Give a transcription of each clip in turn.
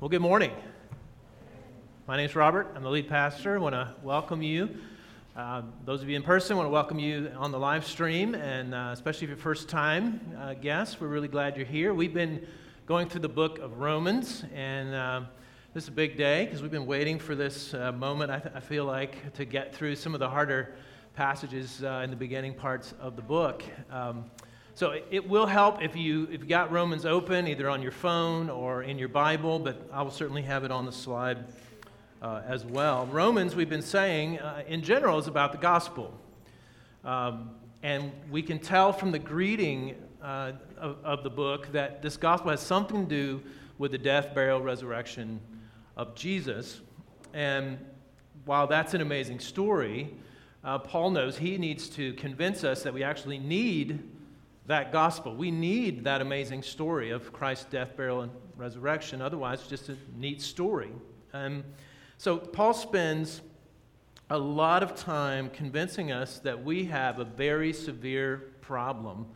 Well, good morning. My name is Robert. I'm the lead pastor. I want to welcome you. Uh, those of you in person, I want to welcome you on the live stream, and uh, especially if you're first time uh, guests, we're really glad you're here. We've been going through the book of Romans, and uh, this is a big day because we've been waiting for this uh, moment, I, th- I, feel like, to get through some of the harder passages uh, in the beginning parts of the book. Um, so it will help if you if you got Romans open either on your phone or in your Bible, but I will certainly have it on the slide uh, as well. Romans, we've been saying uh, in general, is about the gospel, um, and we can tell from the greeting uh, of, of the book that this gospel has something to do with the death, burial, resurrection of Jesus, and while that's an amazing story. Uh, Paul knows he needs to convince us that we actually need that gospel. We need that amazing story of Christ's death, burial, and resurrection. Otherwise, just a neat story. Um, so, Paul spends a lot of time convincing us that we have a very severe problem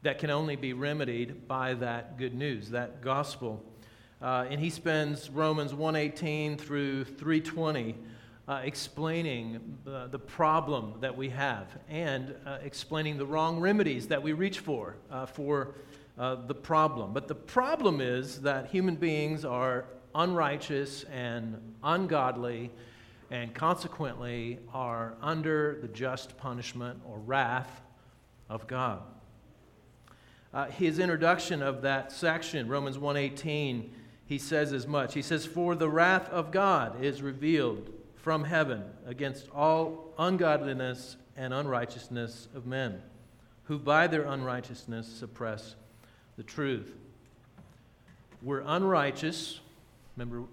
that can only be remedied by that good news, that gospel. Uh, and he spends Romans 118 through 320 uh, explaining the, the, problem that we have and uh, explaining the wrong remedies that we reach for uh, for uh, the problem. But the problem is that human beings are unrighteous and ungodly and consequently are under the just punishment or wrath of God. Uh, his introduction of that section, Romans 1:18, he says as much. He says, "For the wrath of God is revealed from heaven against all ungodliness and unrighteousness of men, who by their unrighteousness suppress the truth. We're unrighteous, remember,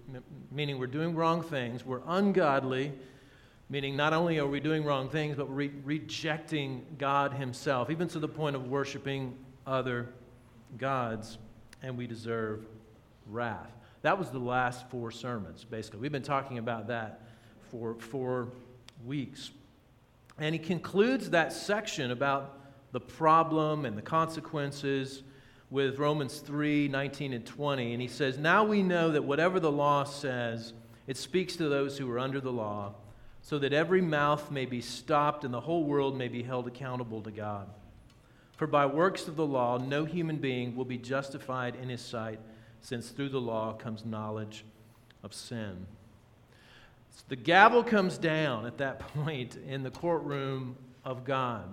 meaning we're doing wrong things. We're ungodly, meaning not only are we doing wrong things, but we're re- rejecting God Himself, even to the point of worshiping other gods, and we deserve wrath. That was the last four sermons, basically. We've been talking about that for four weeks. And he concludes that section about the problem and the consequences with Romans 3 19 and 20. And he says, Now we know that whatever the law says, it speaks to those who are under the law, so that every mouth may be stopped and the whole world may be held accountable to God. For by works of the law, no human being will be justified in his sight, since through the law comes knowledge of sin. The gavel comes down at that point in the courtroom of God,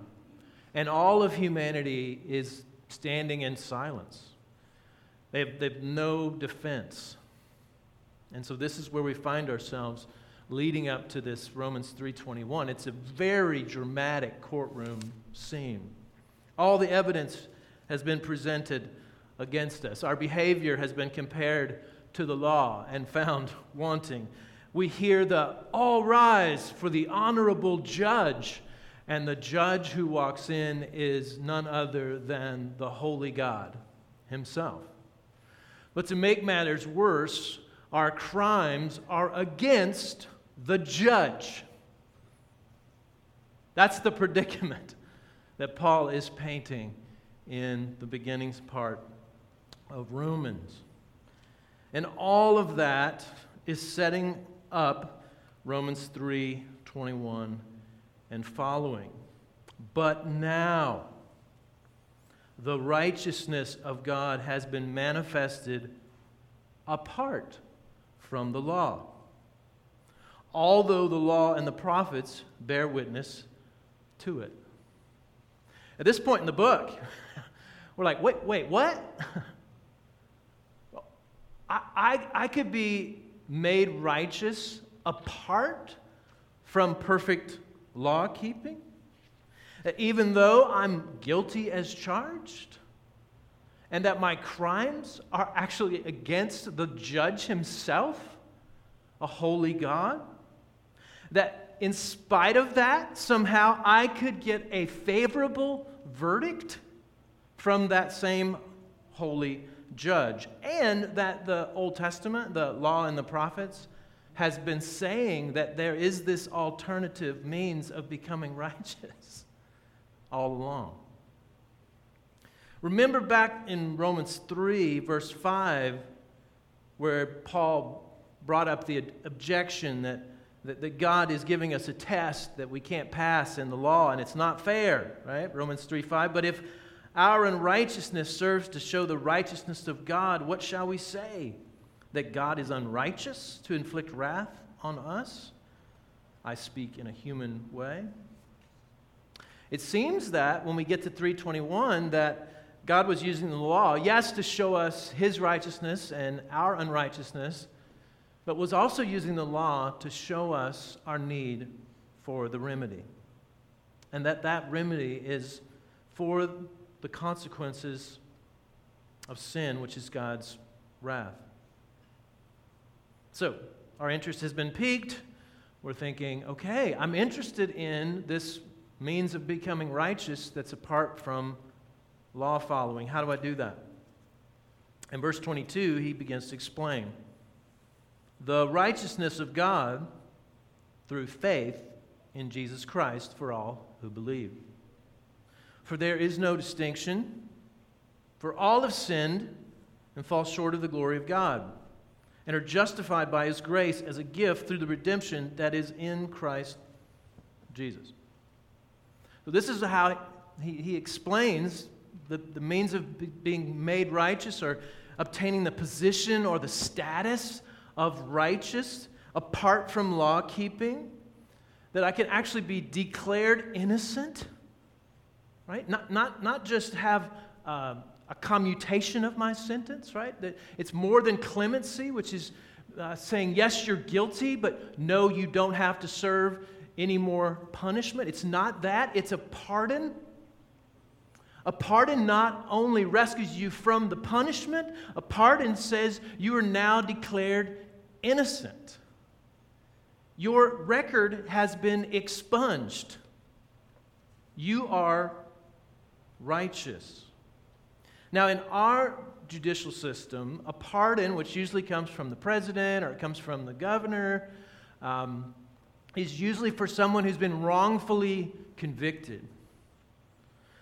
and all of humanity is standing in silence. They have, they have no defense. And so this is where we find ourselves leading up to this Romans 3:21. It's a very dramatic courtroom scene. All the evidence has been presented against us. Our behavior has been compared to the law and found wanting we hear the all rise for the honorable judge. And the judge who walks in is none other than the holy God himself. But to make matters worse, our crimes are against the judge. That's the predicament that Paul is painting in the beginnings part of Romans. And all of that is setting up Romans 3 21 and following. But now, the righteousness of God has been manifested apart from the law. Although the law and the prophets bear witness to it. At this point in the book, we're like, wait, wait, what? I, I, I could be made righteous apart from perfect law keeping? Even though I'm guilty as charged? And that my crimes are actually against the judge himself, a holy God? That in spite of that, somehow I could get a favorable verdict from that same holy judge. And that the Old Testament, the law and the prophets, has been saying that there is this alternative means of becoming righteous all along. Remember back in Romans 3, verse 5, where Paul brought up the objection that, that, that God is giving us a test that we can't pass in the law, and it's not fair, right? Romans 3 5. But if our unrighteousness serves to show the righteousness of God, what shall we say? That God is unrighteous to inflict wrath on us? I speak in a human way. It seems that when we get to 321 that God was using the law, yes, to show us his righteousness and our unrighteousness, but was also using the law to show us our need for the remedy. And that that remedy is for the consequences of sin, which is God's wrath. So, our interest has been piqued. We're thinking, okay, I'm interested in this means of becoming righteous that's apart from law following. How do I do that? In verse 22, he begins to explain the righteousness of God through faith in Jesus Christ for all who believe. For there is no distinction, for all have sinned and fall short of the glory of God, and are justified by his grace as a gift through the redemption that is in Christ Jesus. So, this is how he, he explains the, the means of being made righteous or obtaining the position or the status of righteous apart from law keeping, that I can actually be declared innocent right? Not, not, not just have uh, a commutation of my sentence, right? That it's more than clemency, which is uh, saying, yes, you're guilty, but no, you don't have to serve any more punishment. It's not that, it's a pardon. A pardon not only rescues you from the punishment, a pardon says you are now declared innocent. Your record has been expunged. You are righteous. Now, in our judicial system, a pardon, which usually comes from the president or it comes from the governor, um, is usually for someone who's been wrongfully convicted.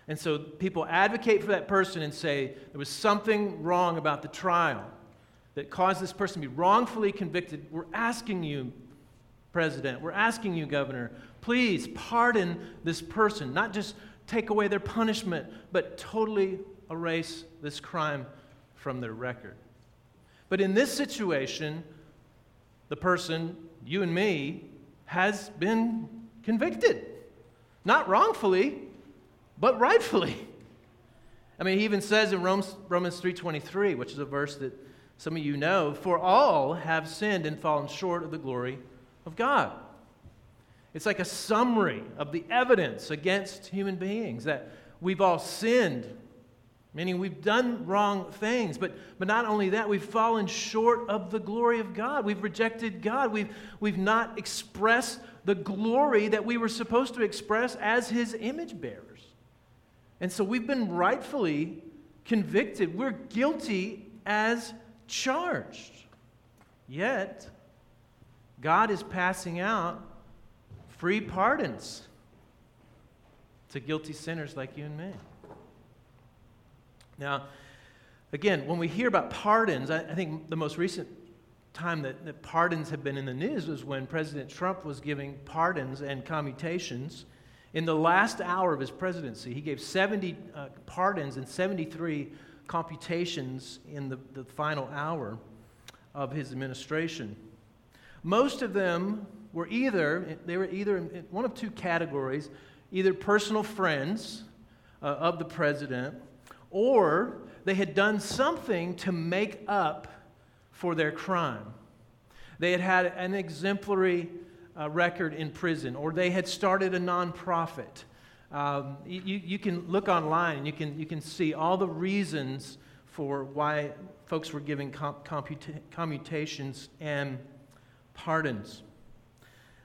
And so people advocate for that person and say there was something wrong about the trial that caused this person to be wrongfully convicted. We're asking you, President, we're asking you, Governor, please pardon this person, not just take away their punishment, but totally erase this crime from their record. But in this situation, the person, you and me, has been convicted. Not wrongfully, but rightfully. I mean, he even says in Romans, Romans 3.23, which is a verse that some of you know, for all have sinned and fallen short of the glory of God. It's like a summary of the evidence against human beings that we've all sinned, meaning we've done wrong things. But, but not only that, we've fallen short of the glory of God. We've rejected God. We've, we've not expressed the glory that we were supposed to express as His image bearers. And so we've been rightfully convicted. We're guilty as charged. Yet, God is passing out free pardons to guilty sinners like you and me. Now, again, when we hear about pardons, I, I think the most recent time that, that, pardons have been in the news was when President Trump was giving pardons and commutations. In the last hour of his presidency, he gave 70 uh, pardons and 73 computations in the, the final hour of his administration. Most of them were either, they were either in one of two categories either personal friends uh, of the president, or they had done something to make up for their crime. They had had an exemplary uh, record in prison, or they had started a nonprofit. Um, you, you can look online and you can, you can see all the reasons for why folks were giving computa- commutations and pardons.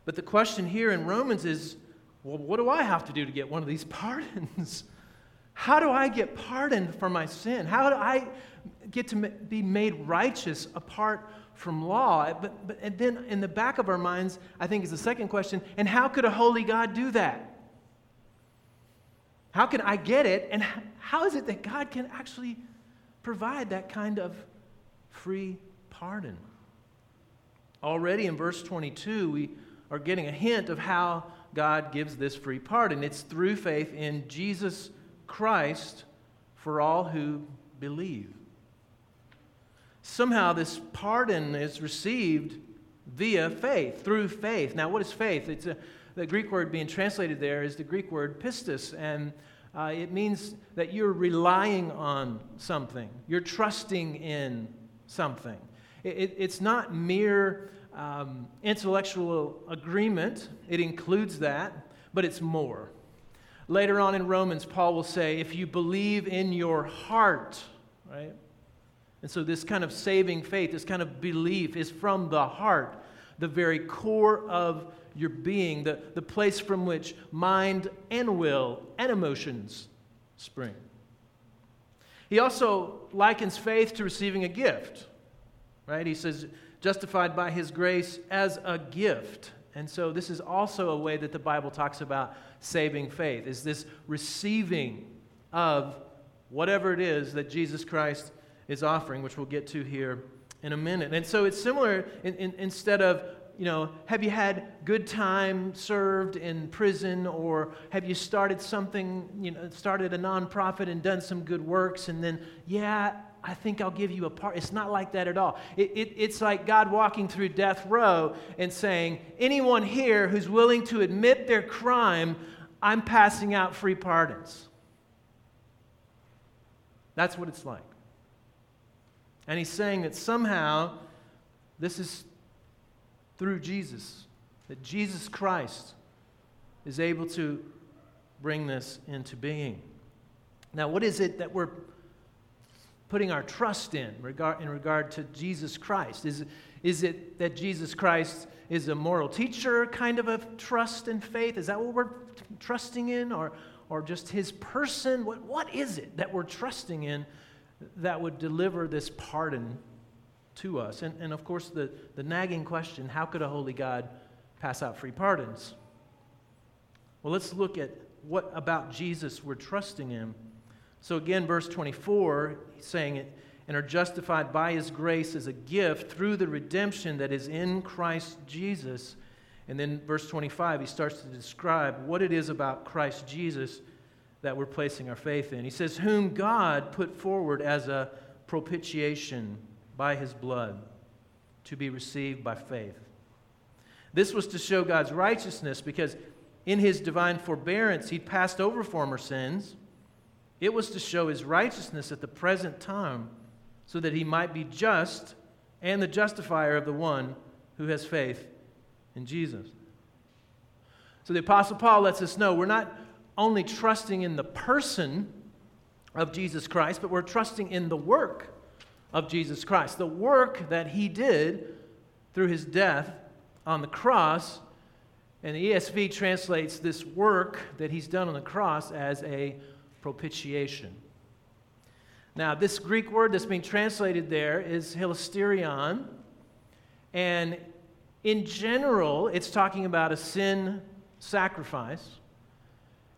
But the question here in Romans is well, what do I have to do to get one of these pardons? How do I get pardoned for my sin? How do I get to be made righteous apart from law? But, but and then in the back of our minds, I think is the second question, and how could a holy God do that? How can I get it? And how is it that God can actually provide that kind of free pardon. Already in verse 22, we are getting a hint of how God gives this free pardon. It's through faith in Jesus Christ for all who believe. Somehow, this pardon is received via faith, through faith. Now, what is faith? It's a, the Greek word being translated there is the Greek word pistis, and uh, it means that you're relying on something, you're trusting in something. It, it, it's not mere um, intellectual agreement, it includes that, but it's more. Later on in Romans, Paul will say, if you believe in your heart, right? And so, this kind of saving faith, this kind of belief is from the heart, the very core of your being, the, the place from which mind and will and emotions spring. He also likens faith to receiving a gift, right? He says, justified by his grace as a gift. And so, this is also a way that the Bible talks about saving faith, is this receiving of whatever it is that Jesus Christ is offering, which we'll get to here in a minute. And so it's similar in, in, instead of, you know, have you had good time served in prison or have you started something, you know, started a nonprofit and done some good works and then, yeah, I think I'll give you a part. It's not like that at all. It, it, it's like God walking through death row and saying, anyone here who's willing to admit their crime, I'm passing out free pardons. That's what it's like. And he's saying that somehow this is through Jesus, that Jesus Christ is able to bring this into being. Now, what is it that we're putting our trust in regard, in regard to Jesus Christ? Is, is it that Jesus Christ is a moral teacher kind of a trust and faith? Is that what we're trusting in? Or, or just his person? What, what is it that we're trusting in that would deliver this pardon to us. And, and of course, the, the nagging question how could a holy God pass out free pardons? Well, let's look at what about Jesus we're trusting in. So, again, verse 24, he's saying it, and are justified by his grace as a gift through the redemption that is in Christ Jesus. And then, verse 25, he starts to describe what it is about Christ Jesus that we're placing our faith in. He says, Whom God put forward as a propitiation by his blood to be received by faith. This was to show God's righteousness because in his divine forbearance he passed over former sins. It was to show his righteousness at the present time so that he might be just and the justifier of the one who has faith in Jesus. So the Apostle Paul lets us know we're not only trusting in the person of Jesus Christ, but we're trusting in the work of Jesus Christ. The work that he did through his death on the cross. And the ESV translates this work that he's done on the cross as a propitiation. Now, this Greek word that's being translated there is hilasterion. And in general, it's talking about a sin sacrifice.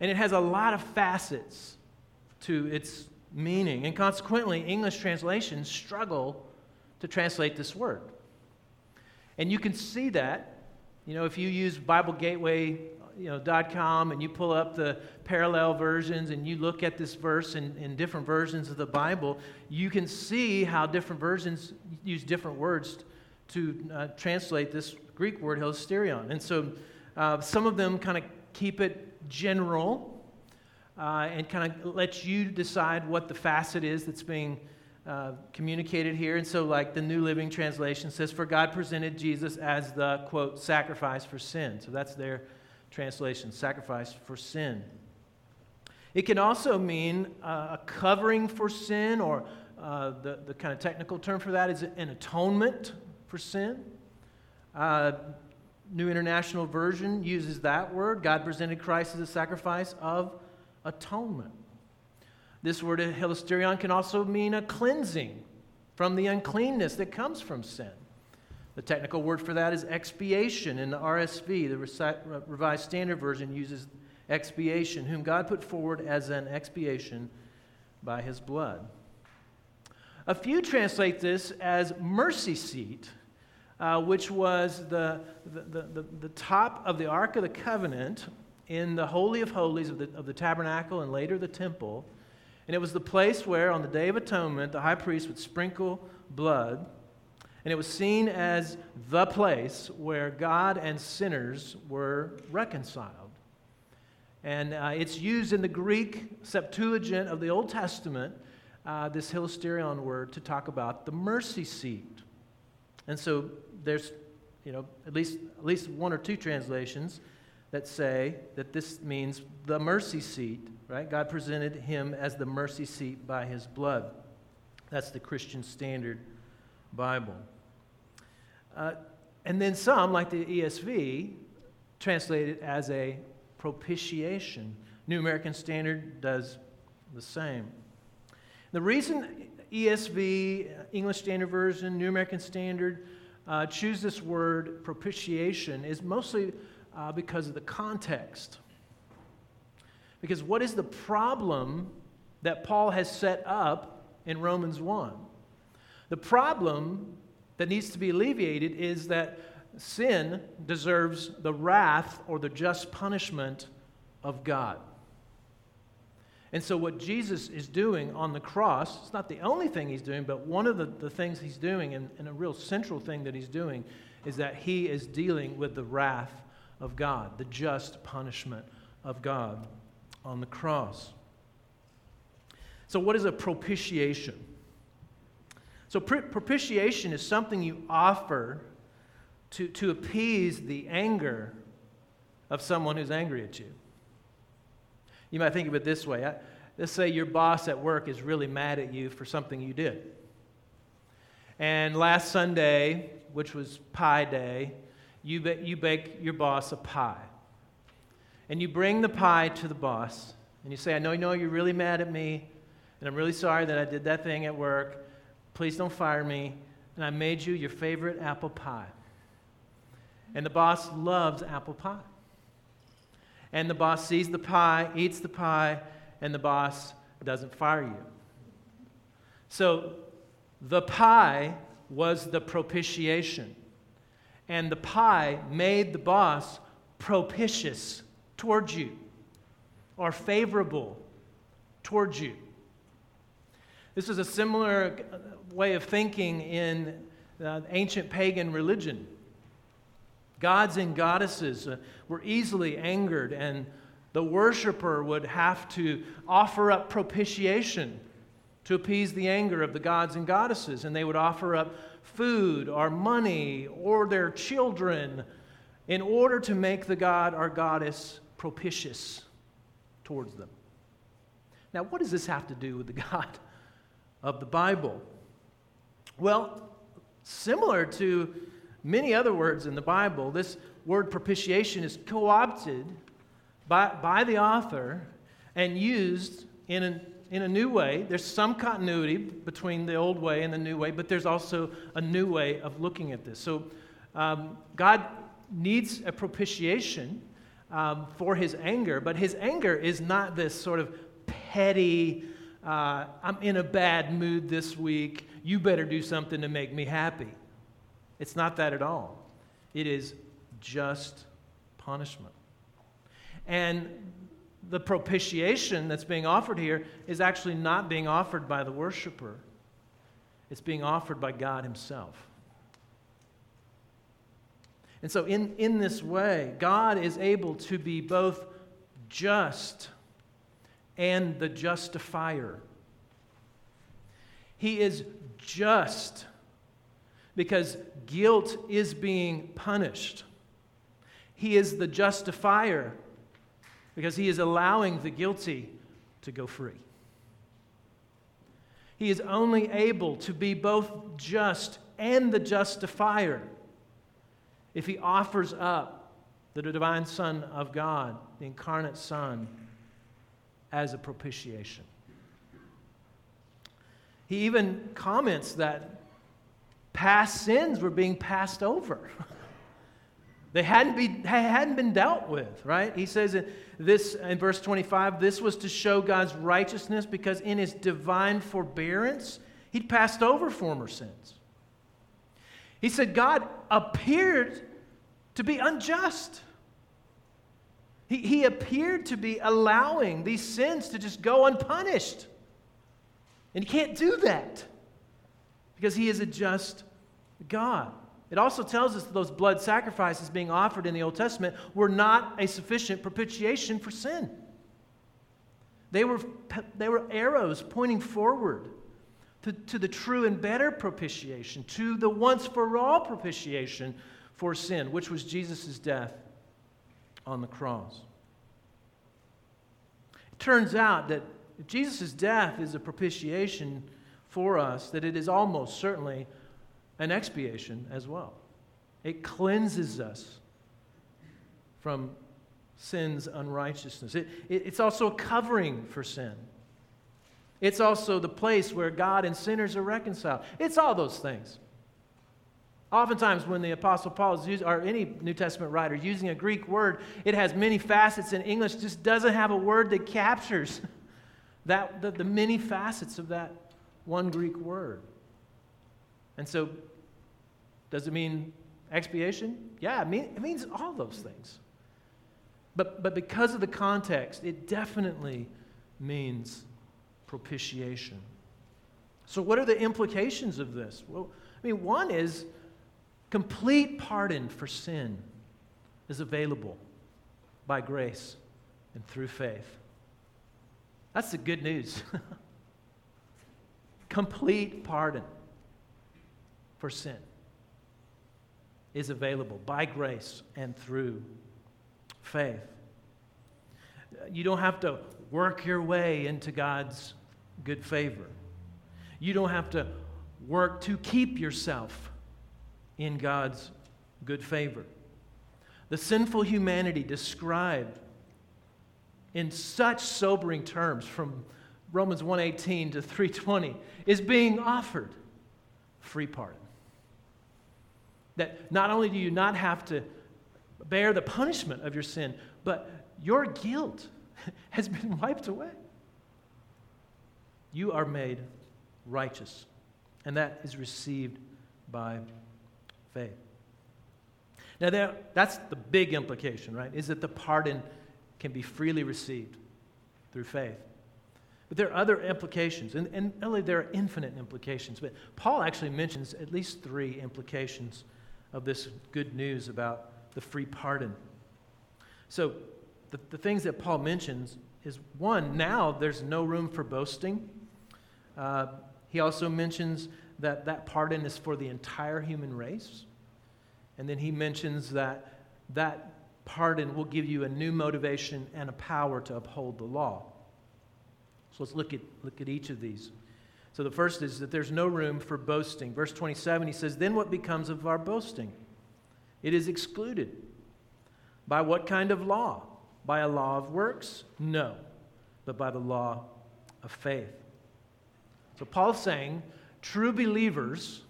And it has a lot of facets to its meaning. And consequently, English translations struggle to translate this word. And you can see that, you know, if you use Bible Gateway you know, .com and you pull up the parallel versions and you look at this verse in, in different versions of the Bible, you can see how different versions use different words to uh, translate this Greek word hilasterion. And so uh, some of them kind of keep it general uh, and kind of let you decide what the facet is that's being uh, communicated here. And so, like the New Living Translation says, For God presented Jesus as the, quote, sacrifice for sin. So that's their translation, sacrifice for sin. It can also mean uh, a covering for sin, or uh, the, the kind of technical term for that is an atonement for sin. Uh, New International Version uses that word. God presented Christ as a sacrifice of atonement. This word hilasterion can also mean a cleansing from the uncleanness that comes from sin. The technical word for that is expiation in the RSV. The Revised Standard Version uses expiation, whom God put forward as an expiation by his blood. A few translate this as mercy seat, uh, which was the, the, the, the, top of the Ark of the Covenant in the Holy of Holies of the, of the tabernacle and later the temple. And it was the place where, on the Day of Atonement, the high priest would sprinkle blood. And it was seen as the place where God and sinners were reconciled. And uh, it's used in the Greek Septuagint of the Old Testament, uh, this hilasterion word, to talk about the mercy seat. And so there's, you know, at least, at least one or two translations that say that this means the mercy seat, right? God presented him as the mercy seat by his blood. That's the Christian Standard Bible. Uh, and then some, like the ESV, translate it as a propitiation. New American Standard does the same. The reason ESV, English Standard Version, New American Standard uh, choose this word propitiation is mostly uh, because of the context. Because what is the problem that Paul has set up in Romans 1? The problem that needs to be alleviated is that sin deserves the wrath or the just punishment of God. And so, what Jesus is doing on the cross, it's not the only thing he's doing, but one of the, the things he's doing, and, and a real central thing that he's doing, is that he is dealing with the wrath of God, the just punishment of God on the cross. So, what is a propitiation? So, propitiation is something you offer to, to appease the anger of someone who's angry at you. You might think of it this way. Let's say your boss at work is really mad at you for something you did. And last Sunday, which was Pi Day, you, ba- you bake your boss a pie. And you bring the pie to the boss, and you say, I know, you know you're really mad at me, and I'm really sorry that I did that thing at work. Please don't fire me. And I made you your favorite apple pie. And the boss loves apple pie. And the boss sees the pie, eats the pie, and the boss doesn't fire you. So the pie was the propitiation. And the pie made the boss propitious towards you or favorable towards you. This is a similar way of thinking in uh, ancient pagan religion. Gods and goddesses uh, were easily angered, and the worshiper would have to offer up propitiation to appease the anger of the gods and goddesses. And they would offer up food or money or their children in order to make the god or goddess propitious towards them. Now, what does this have to do with the God of the Bible? Well, similar to many other words in the Bible, this word propitiation is co opted by, by the author and used in a, in a new way. There's some continuity between the old way and the new way, but there's also a new way of looking at this. So um, God needs a propitiation um, for his anger, but his anger is not this sort of petty, uh, I'm in a bad mood this week, you better do something to make me happy. It's not that at all. It is just punishment. And the propitiation that's being offered here is actually not being offered by the worshiper, it's being offered by God Himself. And so, in, in this way, God is able to be both just and the justifier. He is just because guilt is being punished. He is the justifier because he is allowing the guilty to go free. He is only able to be both just and the justifier if he offers up the divine Son of God, the incarnate Son, as a propitiation. He even comments that past sins were being passed over. they hadn't, be, hadn't been dealt with, right? He says in, this, in verse 25 this was to show God's righteousness because in his divine forbearance, He'd passed over former sins. He said God appeared to be unjust. He, he appeared to be allowing these sins to just go unpunished. And he can't do that because he is a just God. It also tells us that those blood sacrifices being offered in the Old Testament were not a sufficient propitiation for sin. They were, they were arrows pointing forward to, to the true and better propitiation, to the once for all propitiation for sin, which was Jesus' death on the cross. It turns out that Jesus' death is a propitiation for us, that it is almost certainly an expiation as well. It cleanses us from sin's unrighteousness. It, it, it's also a covering for sin. It's also the place where God and sinners are reconciled. It's all those things. Oftentimes, when the Apostle Paul is using, or any New Testament writer using a Greek word, it has many facets. and English, just doesn't have a word that captures that, the, the many facets of that one Greek word. And so, does it mean expiation? Yeah, it, mean, it means all those things. But, but because of the context, it definitely means propitiation. So, what are the implications of this? Well, I mean, one is complete pardon for sin is available by grace and through faith. That's the good news. complete pardon for sin is available by grace and through faith. You don't have to work your way into God's good favor. You don't have to work to keep yourself in God's good favor. The sinful humanity described in such sobering terms from Romans 1:18 to 3:20 is being offered free pardon. That not only do you not have to bear the punishment of your sin, but your guilt has been wiped away you are made righteous. And that is received by faith. Now, there, that's the big implication, right? Is that the pardon can be freely received through faith. But there are other implications, and, and really there are infinite implications. But Paul actually mentions at least three implications of this good news about the free pardon. So, the, the things that Paul mentions is one, now there's no room for boasting uh, he also mentions that that pardon is for the entire human race. And then he mentions that that pardon will give you a new motivation and a power to uphold the law. So let's look at, look at each of these. So the first is that there's no room for boasting. Verse 27, he says, Then what becomes of our boasting? It is excluded. By what kind of law? By a law of works? No, but by the law of faith. So Paul's saying true believers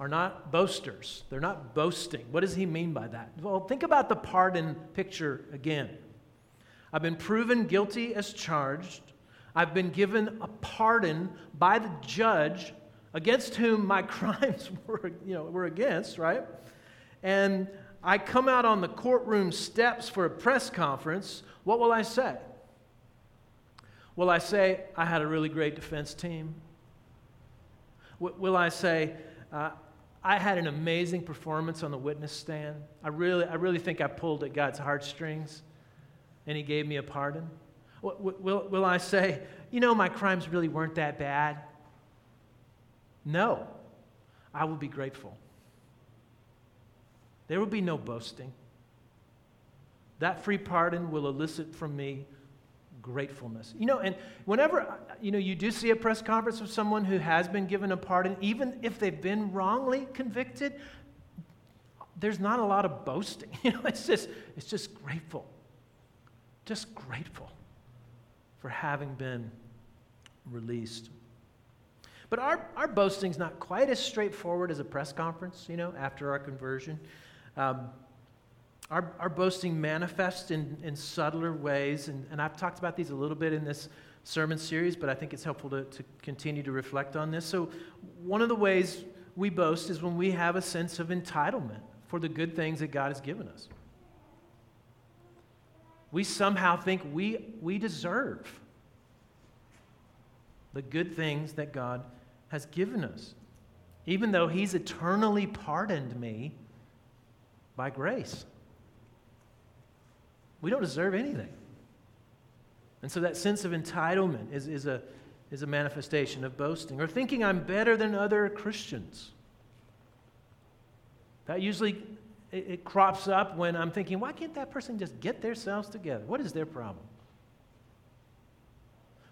are not boasters. They're not boasting. What does he mean by that? Well, think about the pardon picture again. I've been proven guilty as charged. I've been given a pardon by the judge against whom my crimes were, you know, were against, right? And I come out on the courtroom steps for a press conference. What will I say? Will I say, I had a really great defense team? W- will I say, uh, I had an amazing performance on the witness stand? I really, I really think I pulled at God's heartstrings and He gave me a pardon? W- will, will I say, you know, my crimes really weren't that bad? No. I will be grateful. There will be no boasting. That free pardon will elicit from me gratefulness. You know, and whenever you know you do see a press conference of someone who has been given a pardon, even if they've been wrongly convicted, there's not a lot of boasting. You know, it's just it's just grateful. Just grateful for having been released. But our, our boasting's not quite as straightforward as a press conference, you know, after our conversion. Um, our, our boasting manifests in, in subtler ways, and, and I've talked about these a little bit in this sermon series, but I think it's helpful to, to continue to reflect on this. So, one of the ways we boast is when we have a sense of entitlement for the good things that God has given us. We somehow think we, we deserve the good things that God has given us, even though He's eternally pardoned me by grace. We don't deserve anything. And so that sense of entitlement is, is, a, is a manifestation of boasting or thinking I'm better than other Christians. That usually it, it crops up when I'm thinking, why can't that person just get themselves together? What is their problem?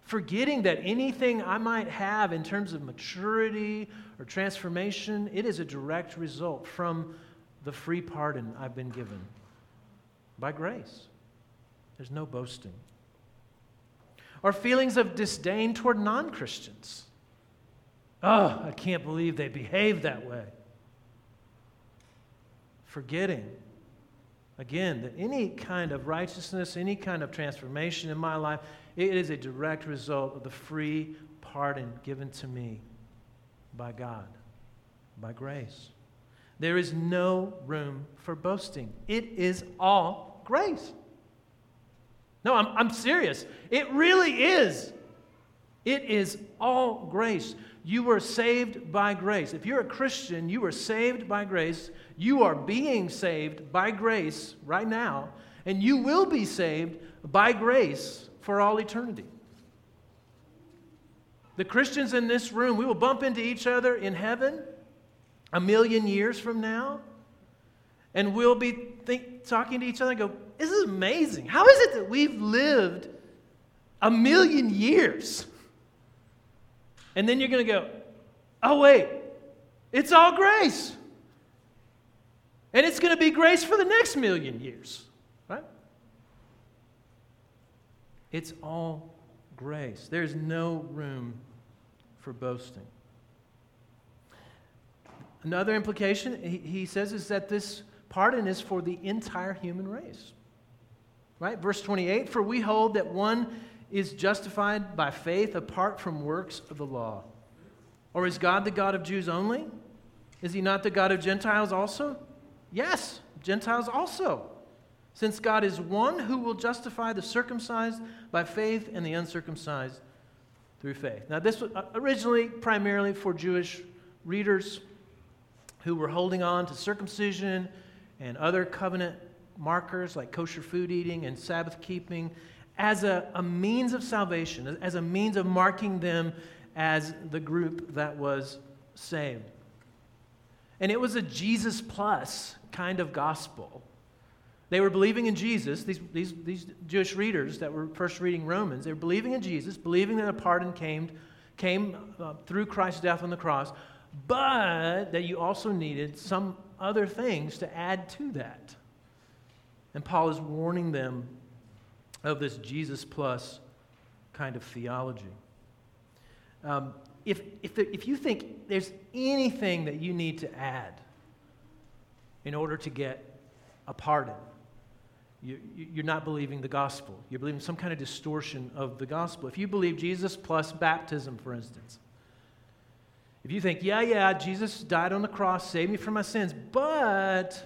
Forgetting that anything I might have in terms of maturity or transformation, it is a direct result from the free pardon I've been given by grace. There's no boasting. Or feelings of disdain toward non Christians. Oh, ah, I can't believe they behave that way. Forgetting, again, that any kind of righteousness, any kind of transformation in my life, it is a direct result of the free pardon given to me by God, by grace. There is no room for boasting. It is all grace. No, I'm, I'm serious. It really is. It is all grace. You were saved by grace. If you're a Christian, you were saved by grace. You are being saved by grace right now, and you will be saved by grace for all eternity. The Christians in this room, we will bump into each other in heaven a million years from now, and we'll be talking to each other and go, This is amazing. How is it that we've lived a million years? And then you're going to go, Oh, wait, it's all grace. And it's going to be grace for the next million years, right? It's all grace. There's no room for boasting. Another implication, he, he says, is that this pardon is for the entire human race. Right? Verse 28 For we hold that one is justified by faith apart from works of the law. Or is God the God of Jews only? Is he not the God of Gentiles also? Yes, Gentiles also. Since God is one who will justify the circumcised by faith and the uncircumcised through faith. Now, this was uh, originally primarily for Jewish readers who were holding on to circumcision and other covenant markers like kosher food eating and Sabbath keeping as a, a means of salvation, as a means of marking them as the group that was saved. And it was a Jesus plus kind of gospel. They were believing in Jesus, these, these, these Jewish readers that were first reading Romans, they were believing in Jesus, believing that a pardon came, came uh, through Christ's death on the cross, but that you also needed some other things to add to that. And Paul is warning them of this Jesus plus kind of theology. Um, if, if, if you think there's anything that you need to add in order to get a pardon, you, you're not believing the gospel. You're believing some kind of distortion of the gospel. If you believe Jesus plus baptism, for instance, if you think, yeah, yeah, Jesus died on the cross, saved me from my sins, but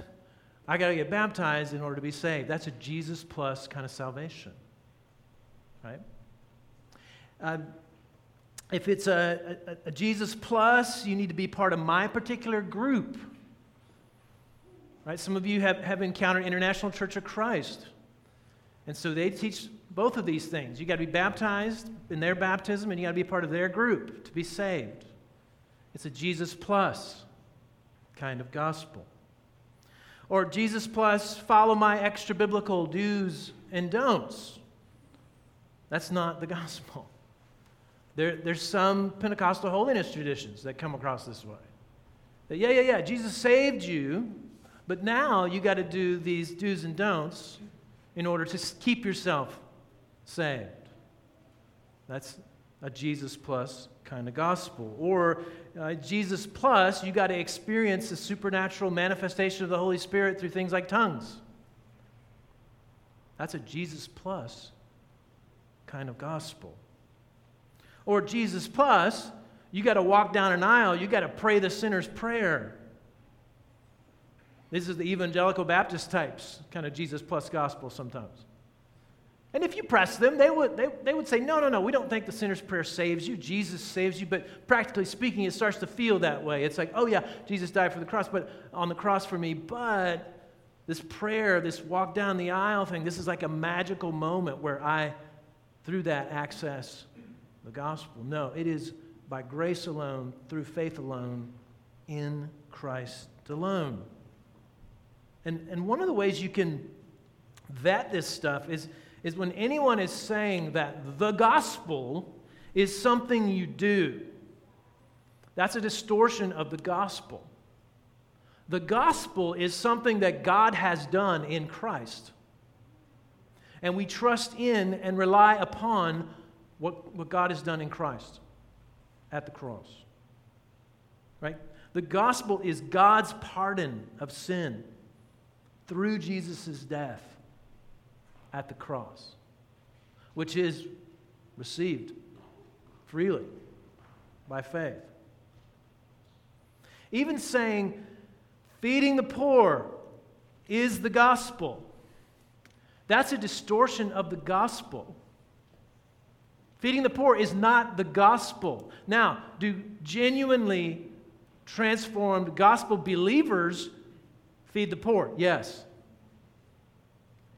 I got to get baptized in order to be saved, that's a Jesus plus kind of salvation. Right? Uh, if it's a, a, a Jesus plus, you need to be part of my particular group. Right? Some of you have, have encountered International Church of Christ. And so they teach both of these things. You got to be baptized in their baptism, and you got to be part of their group to be saved. It's a Jesus plus kind of gospel. Or Jesus plus, follow my extra biblical do's and don'ts. That's not the gospel. There, there's some Pentecostal holiness traditions that come across this way. That, yeah, yeah, yeah, Jesus saved you, but now you got to do these do's and don'ts in order to keep yourself saved. That's a Jesus plus kind of gospel. Or uh, Jesus plus, you got to experience the supernatural manifestation of the Holy Spirit through things like tongues. That's a Jesus plus kind of gospel. Or Jesus plus, you got to walk down an aisle, you got to pray the sinner's prayer. This is the evangelical Baptist types, kind of Jesus plus gospel sometimes. And if you press them, they would, they, they would say, No, no, no, we don't think the sinner's prayer saves you. Jesus saves you. But practically speaking, it starts to feel that way. It's like, Oh, yeah, Jesus died for the cross, but on the cross for me. But this prayer, this walk down the aisle thing, this is like a magical moment where I, through that, access the gospel. No, it is by grace alone, through faith alone, in Christ alone. And, and one of the ways you can vet this stuff is, is when anyone is saying that the gospel is something you do. That's a distortion of the gospel. The gospel is something that God has done in Christ. And we trust in and rely upon what, what God has done in Christ at the cross. Right? The gospel is God's pardon of sin through Jesus' death at the cross, which is received freely by faith. Even saying feeding the poor is the gospel, that's a distortion of the gospel. Feeding the poor is not the gospel. Now, do genuinely transformed gospel believers feed the poor? Yes.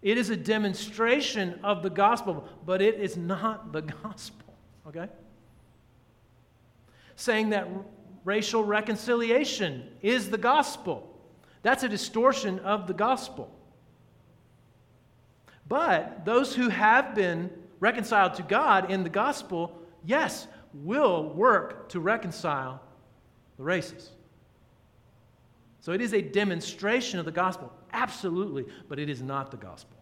It is a demonstration of the gospel, but it is not the gospel, okay? Saying that racial reconciliation is the gospel. That's a distortion of the gospel. But those who have been reconciled to God in the gospel, yes, will work to reconcile the races. So it is a demonstration of the gospel, absolutely, but it is not the gospel.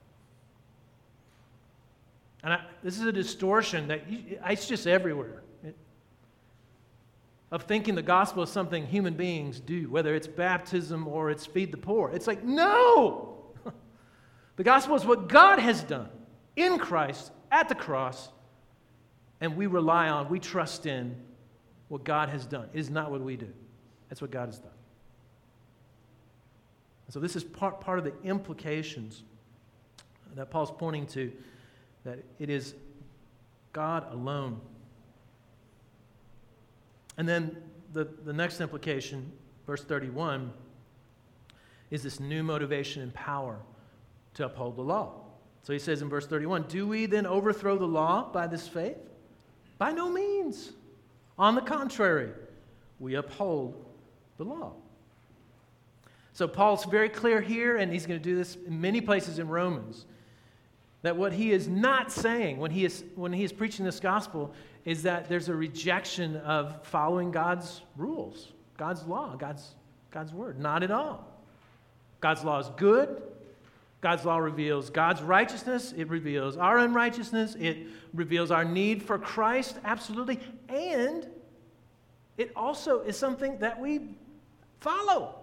And I, this is a distortion that you, it's just everywhere it, of thinking the gospel is something human beings do, whether it's baptism or it's feed the poor. It's like, no! the gospel is what God has done in Christ at the cross, and we rely on, we trust in what God has done. It is not what we do, that's what God has done. And so, this is part, part of the implications that Paul's pointing to that it is God alone. And then the, the next implication, verse 31, is this new motivation and power to uphold the law. So he says in verse 31 Do we then overthrow the law by this faith? By no means. On the contrary, we uphold the law. So Paul's very clear here, and he's going to do this in many places in Romans, that what he is not saying when he is, when he is preaching this gospel is that there's a rejection of following God's rules, God's law, God's, God's word. Not at all. God's law is good. God's law reveals God's righteousness. It reveals our unrighteousness. It reveals our need for Christ, absolutely. And it also is something that we follow.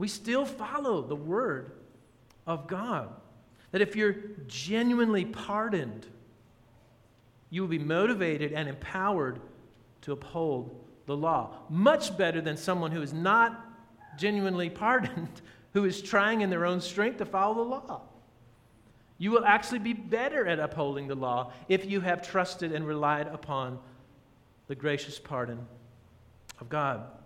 We still follow the word of God. That if you're genuinely pardoned, you will be motivated and empowered to uphold the law. Much better than someone who is not genuinely pardoned, who is trying in their own strength to follow the law. You will actually be better at upholding the law if you have trusted and relied upon the gracious pardon of God.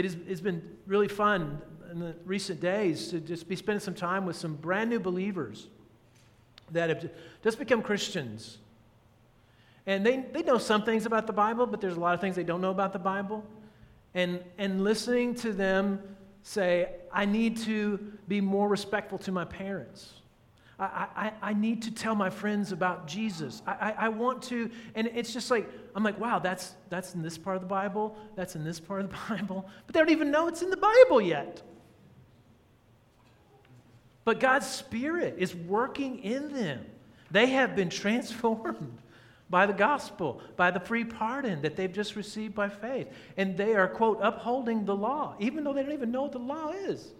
It has it's been really fun in the recent days to just be spending some time with some brand new believers that have just become Christians. And they, they know some things about the Bible, but there's a lot of things they don't know about the Bible. And, and listening to them say, I need to be more respectful to my parents. I, I, I need to tell my friends about Jesus. I, I, I want to, and it's just like, I'm like, wow, that's, that's in this part of the Bible, that's in this part of the Bible, but they don't even know it's in the Bible yet. But God's Spirit is working in them. They have been transformed by the gospel, by the free pardon that they've just received by faith. And they are, quote, upholding the law, even though they don't even know what the law is.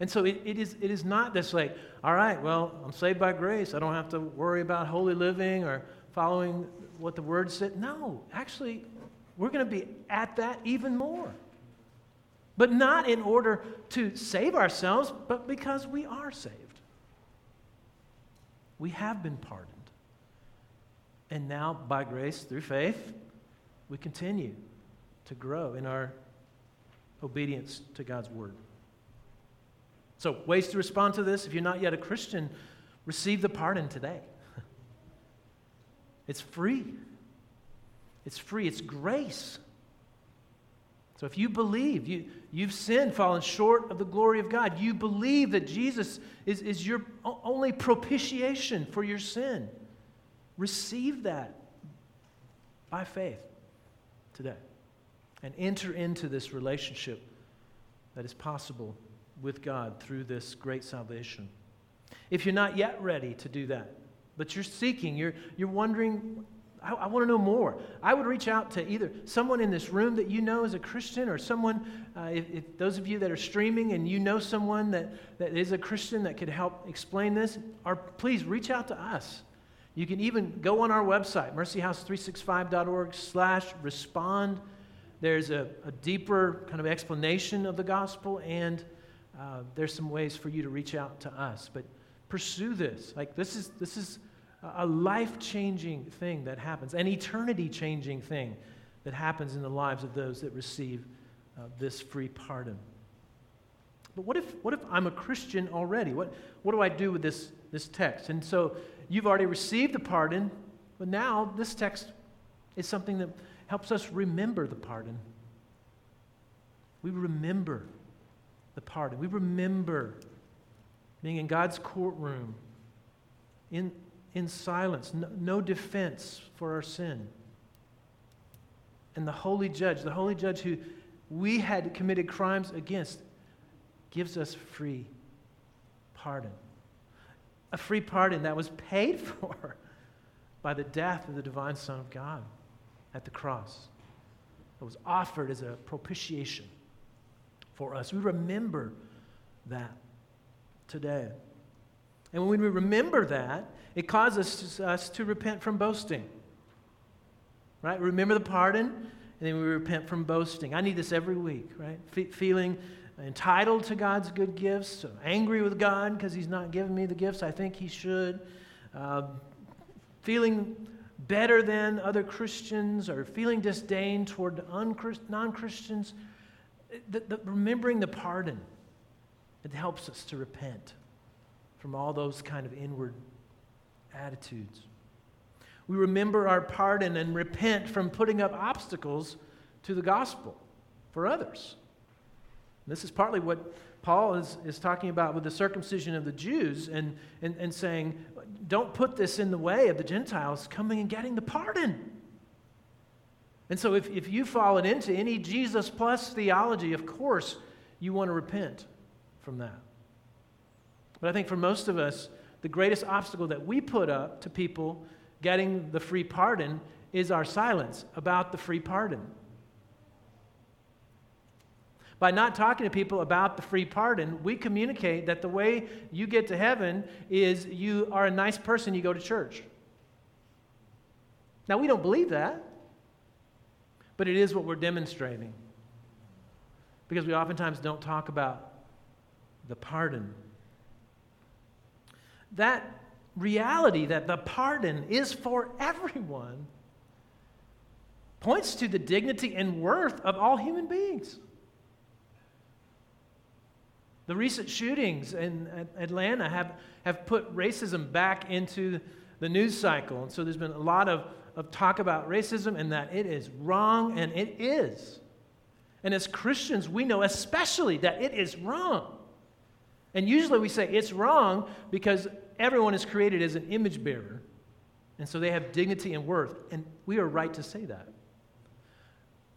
And so it, it, is, it is not this like, all right, well, I'm saved by grace. I don't have to worry about holy living or following what the word said. No, actually, we're going to be at that even more. But not in order to save ourselves, but because we are saved. We have been pardoned. And now, by grace, through faith, we continue to grow in our obedience to God's word. So, ways to respond to this if you're not yet a Christian, receive the pardon today. It's free. It's free. It's grace. So if you believe, you, you've sinned, fallen short of the glory of God, you believe that Jesus is, is your only propitiation for your sin, receive that by faith today and enter into this relationship that is possible with God through this great salvation. If you're not yet ready to do that, but you're seeking, you're, you're wondering, I, I want to know more. I would reach out to either someone in this room that you know is a Christian or someone, uh, if, if, those of you that are streaming and you know someone that, that is a Christian that could help explain this, or please reach out to us. You can even go on our website, mercyhouse365.org slash respond. There's a, a deeper kind of explanation of the gospel and uh, there's some ways for you to reach out to us. But pursue this. Like, this is, this is a life changing thing that happens, an eternity changing thing that happens in the lives of those that receive uh, this free pardon. But what if, what if I'm a Christian already? What, what do I do with this, this text? And so you've already received the pardon, but now this text is something that helps us remember the pardon. We remember the pardon. We remember being in God's courtroom in, in silence, no, no defense for our sin. And the holy judge, the holy judge who we had committed crimes against, gives us free pardon. A free pardon that was paid for by the death of the divine Son of God at the cross. It was offered as a propitiation for us. We remember that today. And when we remember that, it causes us to repent from boasting. Right? Remember the pardon, and then we repent from boasting. I need this every week, right? Feeling entitled to God's good gifts, so angry with God because He's not giving me the gifts I think He should, uh, feeling better than other Christians, or feeling disdain toward non Christians the, the, remembering the pardon, it helps us to repent from all those kind of inward attitudes. We remember our pardon and repent from putting up obstacles to the gospel for others. And this is partly what Paul is, is talking about with the circumcision of the Jews and, and, and saying, don't put this in the way of the Gentiles coming and getting the pardon. And so, if, if you've fallen into any Jesus plus theology, of course, you want to repent from that. But I think for most of us, the greatest obstacle that we put up to people getting the free pardon is our silence about the free pardon. By not talking to people about the free pardon, we communicate that the way you get to heaven is you are a nice person, you go to church. Now, we don't believe that but it is what we're demonstrating. Because we oftentimes don't talk about the pardon. That reality that the pardon is for everyone points to the dignity and worth of all human beings. The recent shootings in Atlanta have, have put racism back into the news cycle. And so there's been a lot of of talk about racism and that it is wrong, and it is. And as Christians, we know especially that it is wrong. And usually we say it's wrong because everyone is created as an image bearer. And so they have dignity and worth. And we are right to say that.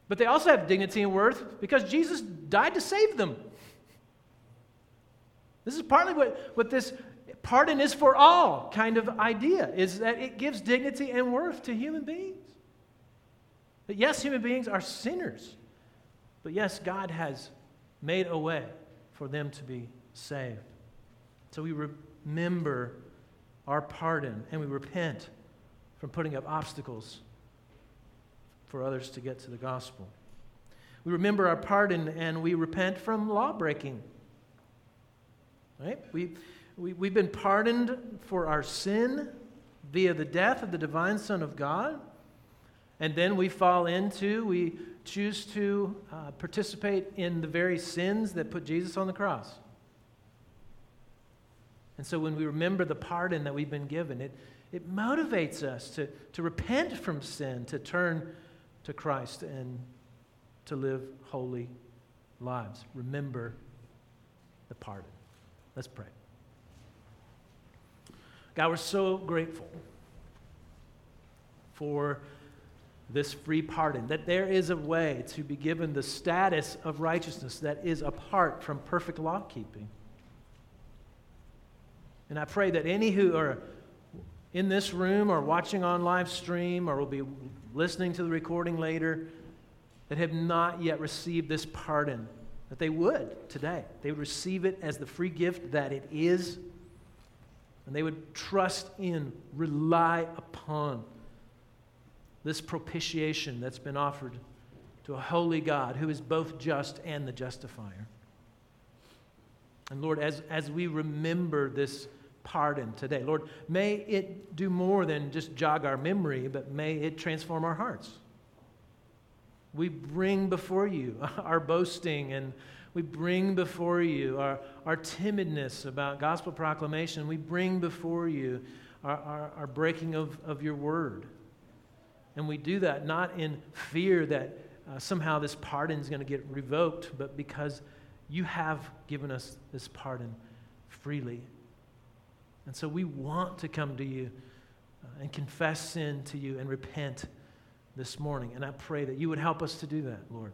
But they also have dignity and worth because Jesus died to save them. This is partly what, what this pardon is for all kind of idea is that it gives dignity and worth to human beings. That yes, human beings are sinners, but yes, God has made a way for them to be saved. So we remember our pardon and we repent from putting up obstacles for others to get to the gospel. We remember our pardon and we repent from law breaking. Right? We, we, we've been pardoned for our sin via the death of the divine Son of God. And then we fall into, we choose to uh, participate in the very sins that put Jesus on the cross. And so when we remember the pardon that we've been given, it, it motivates us to, to repent from sin, to turn to Christ, and to live holy lives. Remember the pardon. Let's pray. God, we're so grateful for this free pardon, that there is a way to be given the status of righteousness that is apart from perfect law keeping. And I pray that any who are in this room or watching on live stream or will be listening to the recording later that have not yet received this pardon, that they would today. They would receive it as the free gift that it is, and they would trust in, rely upon this propitiation that's been offered to a holy God who is both just and the justifier. And Lord, as, as we remember this pardon today, Lord, may it do more than just jog our memory, but may it transform our hearts. We bring before you our boasting and we bring before you our, our timidness about gospel proclamation. We bring before you our, our, our breaking of, of your word. And we do that not in fear that uh, somehow this pardon is going to get revoked, but because you have given us this pardon freely. And so we want to come to you uh, and confess sin to you and repent this morning. And I pray that you would help us to do that, Lord.